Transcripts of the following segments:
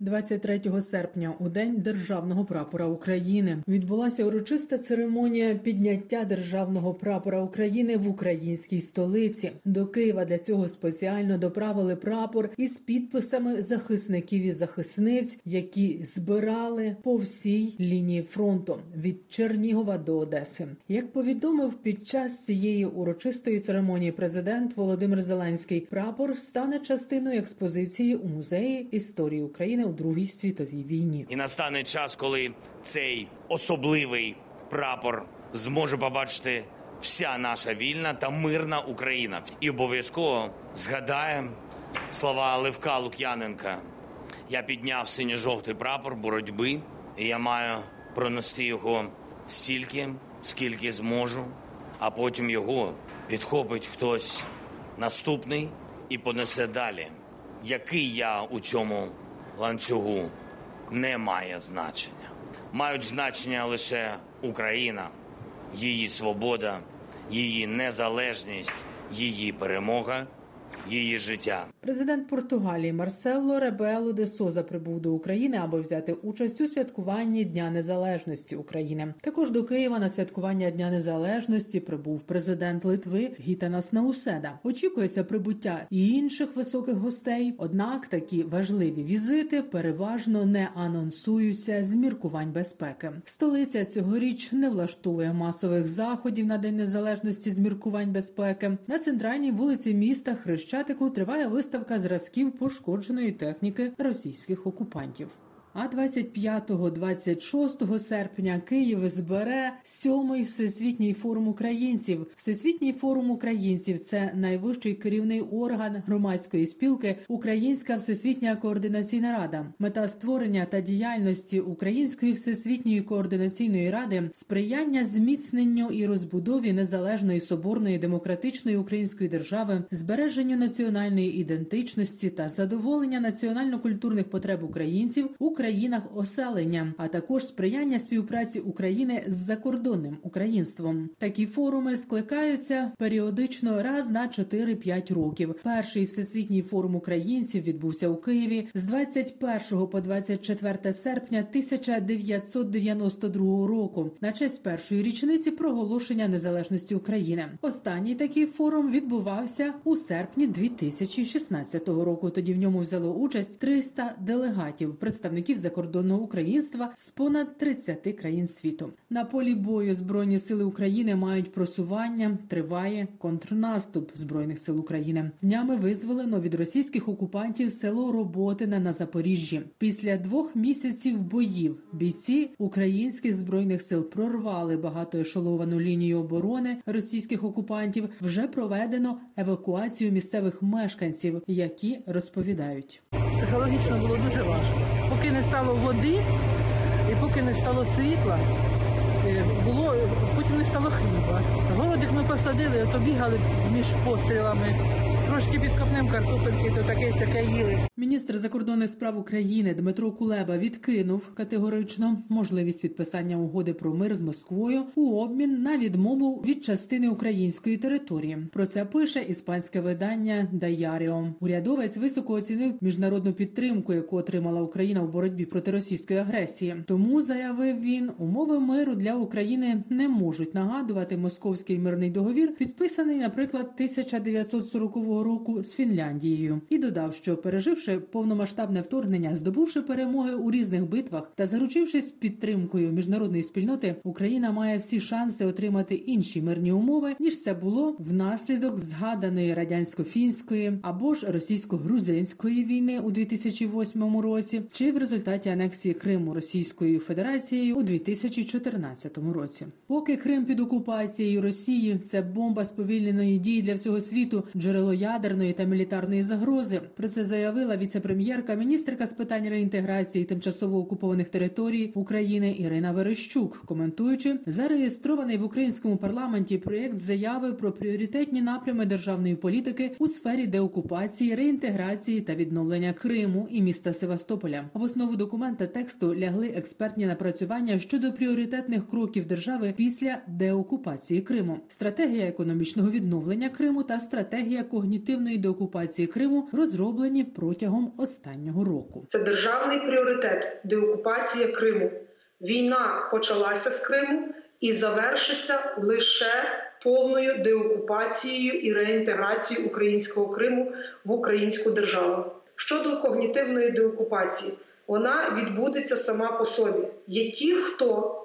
23 серпня, у день державного прапора України, відбулася урочиста церемонія підняття державного прапора України в українській столиці. До Києва для цього спеціально доправили прапор із підписами захисників і захисниць, які збирали по всій лінії фронту від Чернігова до Одеси. Як повідомив під час цієї урочистої церемонії президент Володимир Зеленський, прапор стане частиною експозиції у музеї історії України у Другій світовій війні. І настане час, коли цей особливий прапор зможе побачити вся наша вільна та мирна Україна. І обов'язково згадаємо слова Левка Лук'яненка. Я підняв синьо-жовтий прапор боротьби, і я маю пронести його стільки, скільки зможу, а потім його підхопить хтось наступний і понесе далі. Який я у цьому ланцюгу не має значення. Мають значення лише Україна, її свобода, її незалежність, її перемога, її життя. Президент Португалії Марсело Ребело де Соза прибув до України, аби взяти участь у святкуванні Дня Незалежності України. Також до Києва на святкування Дня Незалежності прибув президент Литви Гітанас Науседа. Очікується прибуття і інших високих гостей. Однак такі важливі візити переважно не анонсуються з міркувань безпеки. Столиця цьогоріч не влаштовує масових заходів на День Незалежності з міркувань безпеки. На центральній вулиці міста Хрещатику триває виставка зразків пошкодженої техніки російських окупантів. А 25-26 серпня Київ збере сьомий всесвітній форум українців. Всесвітній форум українців це найвищий керівний орган громадської спілки Українська всесвітня координаційна рада. Мета створення та діяльності Української всесвітньої координаційної ради сприяння зміцненню і розбудові незалежної соборної демократичної української держави, збереженню національної ідентичності та задоволення національно-культурних потреб українців у країнах оселення, а також сприяння співпраці України з закордонним українством. Такі форуми скликаються періодично раз на 4-5 років. Перший всесвітній форум українців відбувся у Києві з 21 по 24 серпня 1992 року на честь першої річниці проголошення незалежності України. Останній такий форум відбувався у серпні 2016 року. Тоді в ньому взяло участь 300 делегатів, представників закордонного українства з понад 30 країн світу. На полі бою збройні сили України мають просування. Триває контрнаступ збройних сил України. Днями визволено від російських окупантів село Роботине на Запоріжжі. Після двох місяців боїв бійці українських збройних сил прорвали багатоешеловану лінію оборони російських окупантів. Вже проведено евакуацію місцевих мешканців, які розповідають. Психологічно було дуже важко. Поки не стало води і поки не стало світла, е, було потім не стало хліба. Городик ми посадили, то бігали між пострілами. Трошки підкопнемо картопельки, то таке сяке їли. Міністр закордонних справ України Дмитро Кулеба відкинув категорично можливість підписання угоди про мир з Москвою у обмін на відмову від частини української території. Про це пише іспанське видання Дайаріо. Урядовець високо оцінив міжнародну підтримку, яку отримала Україна в боротьбі проти російської агресії. Тому заявив він, умови миру для України не можуть нагадувати московський мирний договір, підписаний, наприклад, 1940 року з Фінляндією, і додав, що переживши повномасштабне вторгнення, здобувши перемоги у різних битвах та заручившись підтримкою міжнародної спільноти, Україна має всі шанси отримати інші мирні умови ніж це було внаслідок згаданої радянсько-фінської або ж російсько-грузинської війни у 2008 році, чи в результаті анексії Криму Російською Федерацією у 2014 році. Поки Крим під окупацією Росії це бомба сповільненої дії для всього світу, джерело ядерної та мілітарної загрози. Про це заявила сказала віце-прем'єрка, міністерка з питань реінтеграції тимчасово окупованих територій України Ірина Верещук, коментуючи зареєстрований в українському парламенті проєкт заяви про пріоритетні напрями державної політики у сфері деокупації, реінтеграції та відновлення Криму і міста Севастополя. В основу документа тексту лягли експертні напрацювання щодо пріоритетних кроків держави після деокупації Криму, стратегія економічного відновлення Криму та стратегія когнітивної деокупації Криму розроблені протягом останнього року. Це державний пріоритет деокупація Криму. Війна почалася з Криму і завершиться лише повною деокупацією і реінтеграцією українського Криму в українську державу. Щодо когнітивної деокупації, вона відбудеться сама по собі. Є ті, хто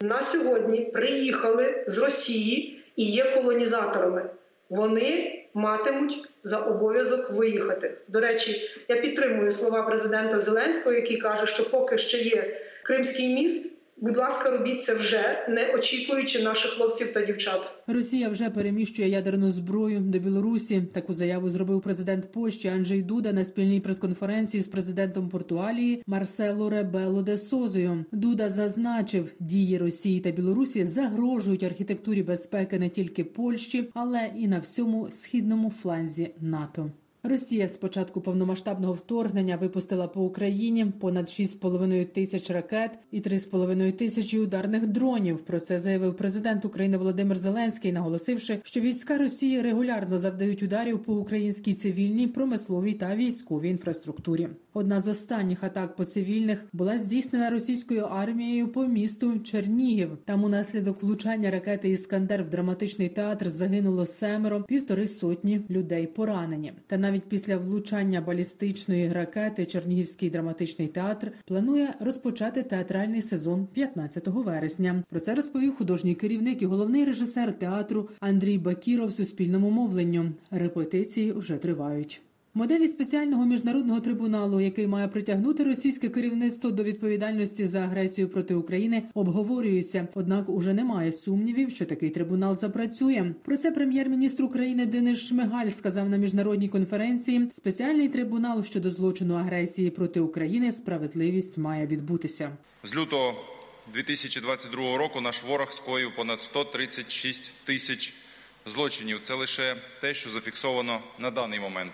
на сьогодні приїхали з Росії і є колонізаторами. Вони матимуть за обов'язок виїхати. До речі, я підтримую слова президента Зеленського, який каже, що поки ще є Кримський міст. Будь ласка, робіть це вже не очікуючи наших хлопців та дівчат. Росія вже переміщує ядерну зброю до Білорусі. Таку заяву зробив президент Польщі Анджей Дуда на спільній прес-конференції з президентом Португалії Марсело Ребело де Созою. Дуда зазначив, дії Росії та Білорусі загрожують архітектурі безпеки не тільки Польщі, але і на всьому східному фланзі НАТО. Росія з початку повномасштабного вторгнення випустила по Україні понад 6,5 тисяч ракет і 3,5 тисячі ударних дронів. Про це заявив президент України Володимир Зеленський, наголосивши, що війська Росії регулярно завдають ударів по українській цивільній, промисловій та військовій інфраструктурі. Одна з останніх атак по цивільних була здійснена російською армією по місту Чернігів. Там унаслідок влучання ракети Іскандер в драматичний театр загинуло семеро, півтори сотні людей поранені. Та навіть після влучання балістичної ракети Чернігівський драматичний театр планує розпочати театральний сезон 15 вересня. Про це розповів художній керівник і головний режисер театру Андрій Бакіров Суспільному мовленню. Репетиції вже тривають. Моделі спеціального міжнародного трибуналу, який має притягнути російське керівництво до відповідальності за агресію проти України, обговорюються. Однак уже немає сумнівів, що такий трибунал запрацює. Про це прем'єр-міністр України Денис Шмигаль сказав на міжнародній конференції. Спеціальний трибунал щодо злочину агресії проти України справедливість має відбутися. З лютого 2022 року наш ворог скоїв понад 136 тисяч злочинів. Це лише те, що зафіксовано на даний момент.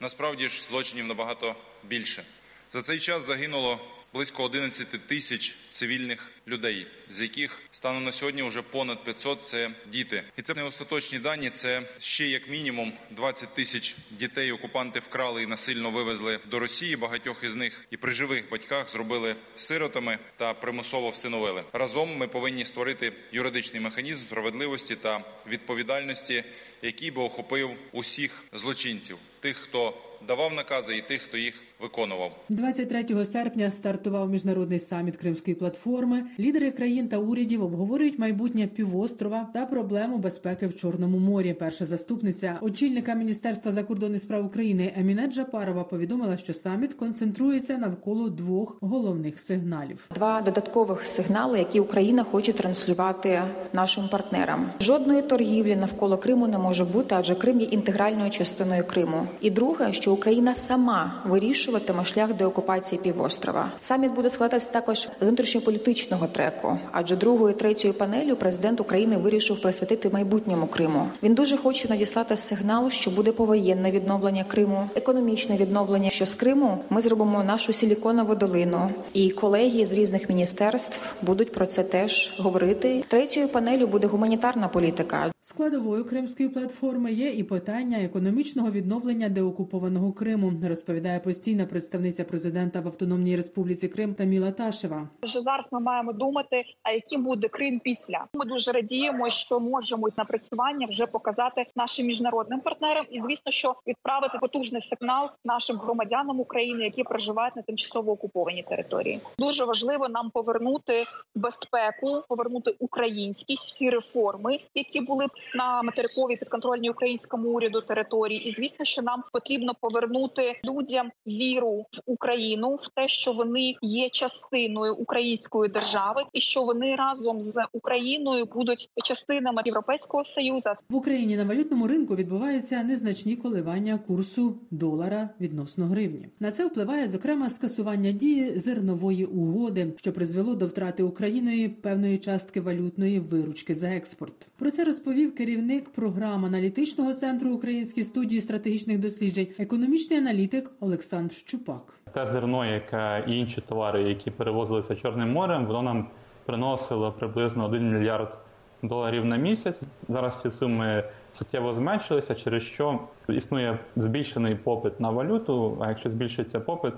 Насправді ж злочинів набагато більше. За цей час загинуло близько 11 тисяч цивільних людей, з яких станом на сьогодні вже понад 500 – це діти. І це не остаточні дані. Це ще як мінімум 20 тисяч дітей. Окупанти вкрали і насильно вивезли до Росії. Багатьох із них і при живих батьках зробили сиротами та примусово всиновили. Разом ми повинні створити юридичний механізм справедливості та відповідальності, який би охопив усіх злочинців, тих, хто давав накази, і тих, хто їх виконував. 23 серпня стартував міжнародний саміт Кримської платформи. Лідери країн та урядів обговорюють майбутнє півострова та проблему безпеки в Чорному морі. Перша заступниця очільника міністерства закордонних справ України Еміне Джапарова повідомила, що саміт концентрується навколо двох головних сигналів. Два додаткових сигнали, які Україна хоче транслювати нашим партнерам. Жодної торгівлі навколо Криму не може бути, адже Крим є інтегральною частиною Криму. І друге, що Україна сама вирішуватиме шлях деокупації півострова. Саміт буде складатися також з внутрішньополітичного треку, адже другою третьою панелю президент України вирішив присвятити майбутньому Криму. Він дуже хоче надіслати сигнал, що буде повоєнне відновлення Криму, економічне відновлення. Що з Криму ми зробимо нашу силіконову долину, і колеги з різних міністерств будуть про це теж говорити. Третьою панелю буде гуманітарна політика. Складовою кримської платформи є і питання економічного відновлення деокупованого Криму, розповідає постійна представниця президента в Автономній Республіці Крим Таміла Ташева. Вже зараз ми маємо думати, а яким буде Крим після. Ми дуже радіємо, що можемо напрацювання вже показати нашим міжнародним партнерам, і звісно, що відправити потужний сигнал нашим громадянам України, які проживають на тимчасово окупованій території. Дуже важливо нам повернути безпеку, повернути українськість, всі реформи, які були на материковій підконтрольній українському уряду території. І звісно, що нам потрібно повернути людям віру в Україну в те, що вони є частиною української держави, і що вони разом з Україною будуть частинами Європейського союзу. В Україні на валютному ринку відбуваються незначні коливання курсу долара відносно гривні. На це впливає зокрема скасування дії зернової угоди, що призвело до втрати Україною певної частки валютної виручки за експорт. Про це розповів керівник програм аналітичного центру Української студії стратегічних досліджень, економічний аналітик Олександр Щупак. Те зерно, яке і інші товари, які перевозилися Чорним морем, воно нам приносило приблизно 1 мільярд доларів на місяць. Зараз ці суми суттєво зменшилися, через що існує збільшений попит на валюту. А якщо збільшується попит,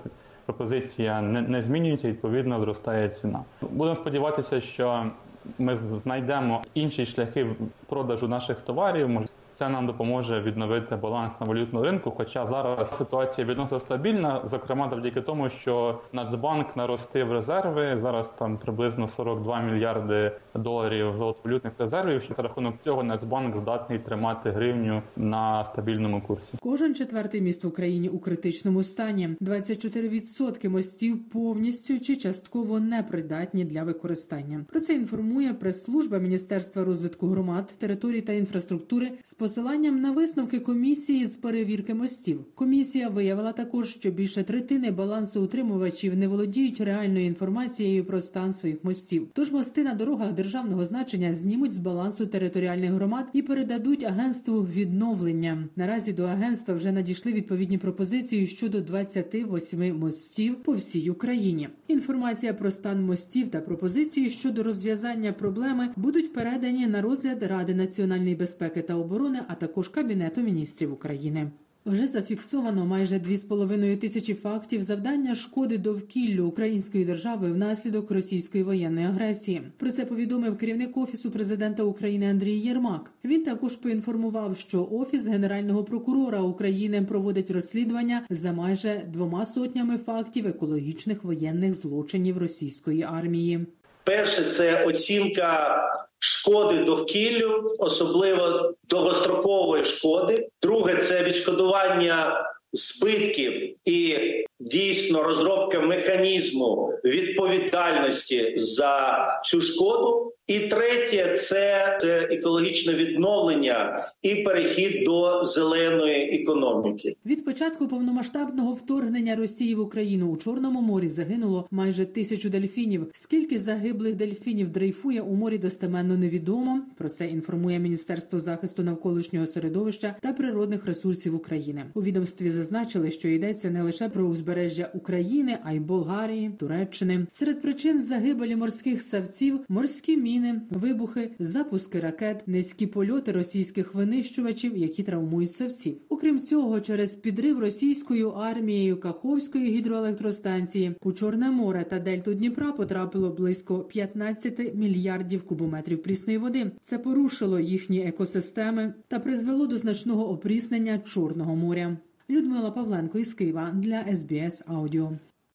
пропозиція не, не змінюється, відповідно зростає ціна. Будемо сподіватися, що ми знайдемо інші шляхи продажу наших товарів. Це нам допоможе відновити баланс на валютному ринку. Хоча зараз ситуація відносно стабільна, зокрема завдяки тому, що Нацбанк наростив резерви. Зараз там приблизно 42 мільярди доларів золотовалютних резервів. І за рахунок цього Нацбанк здатний тримати гривню на стабільному курсі. Кожен четвертий міст в Україні у критичному стані. 24% мостів повністю чи частково непридатні для використання. Про це інформує прес-служба Міністерства розвитку громад, територій та інфраструктури з посиланням на висновки комісії з перевірки мостів. Комісія виявила також, що більше третини балансоутримувачів не володіють реальною інформацією про стан своїх мостів. Тож мости на дорогах державного значення знімуть з балансу територіальних громад і передадуть агентству відновлення. Наразі до агентства вже надійшли відповідні пропозиції щодо 28 мостів по всій Україні. Інформація про стан мостів та пропозиції щодо розв'язання проблеми будуть передані на розгляд Ради національної безпеки та оборони, а також Кабінету міністрів України. Вже зафіксовано майже 2,5 тисячі фактів завдання шкоди довкіллю української держави внаслідок російської воєнної агресії. Про це повідомив керівник офісу президента України Андрій Єрмак. Він також поінформував, що офіс генерального прокурора України проводить розслідування за майже двома сотнями фактів екологічних воєнних злочинів російської армії. Перше це оцінка шкоди довкіллю, особливо довгострокової шкоди. Друге це відшкодування збитків і дійсно розробка механізму відповідальності за цю шкоду. І третє це, це екологічне відновлення і перехід до зеленої економіки. Від початку повномасштабного вторгнення Росії в Україну у Чорному морі загинуло майже тисячу дельфінів. Скільки загиблих дельфінів дрейфує у морі достеменно невідомо. Про це інформує Міністерство захисту навколишнього середовища та природних ресурсів України. У відомстві зазначили, що йдеться не лише про узбережжя України, а й Болгарії, Туреччини. Серед причин загибелі морських савців морські міни, вибухи, запуски ракет, низькі польоти російських винищувачів, які травмують савців. Окрім цього, через підрив російською армією Каховської гідроелектростанції у Чорне море та Дельту Дніпра потрапило близько 15 мільярдів кубометрів прісної води. Це порушило їхні екосистеми та призвело до значного опріснення Чорного моря. Людмила Павленко із Києва для SBS Аудіо.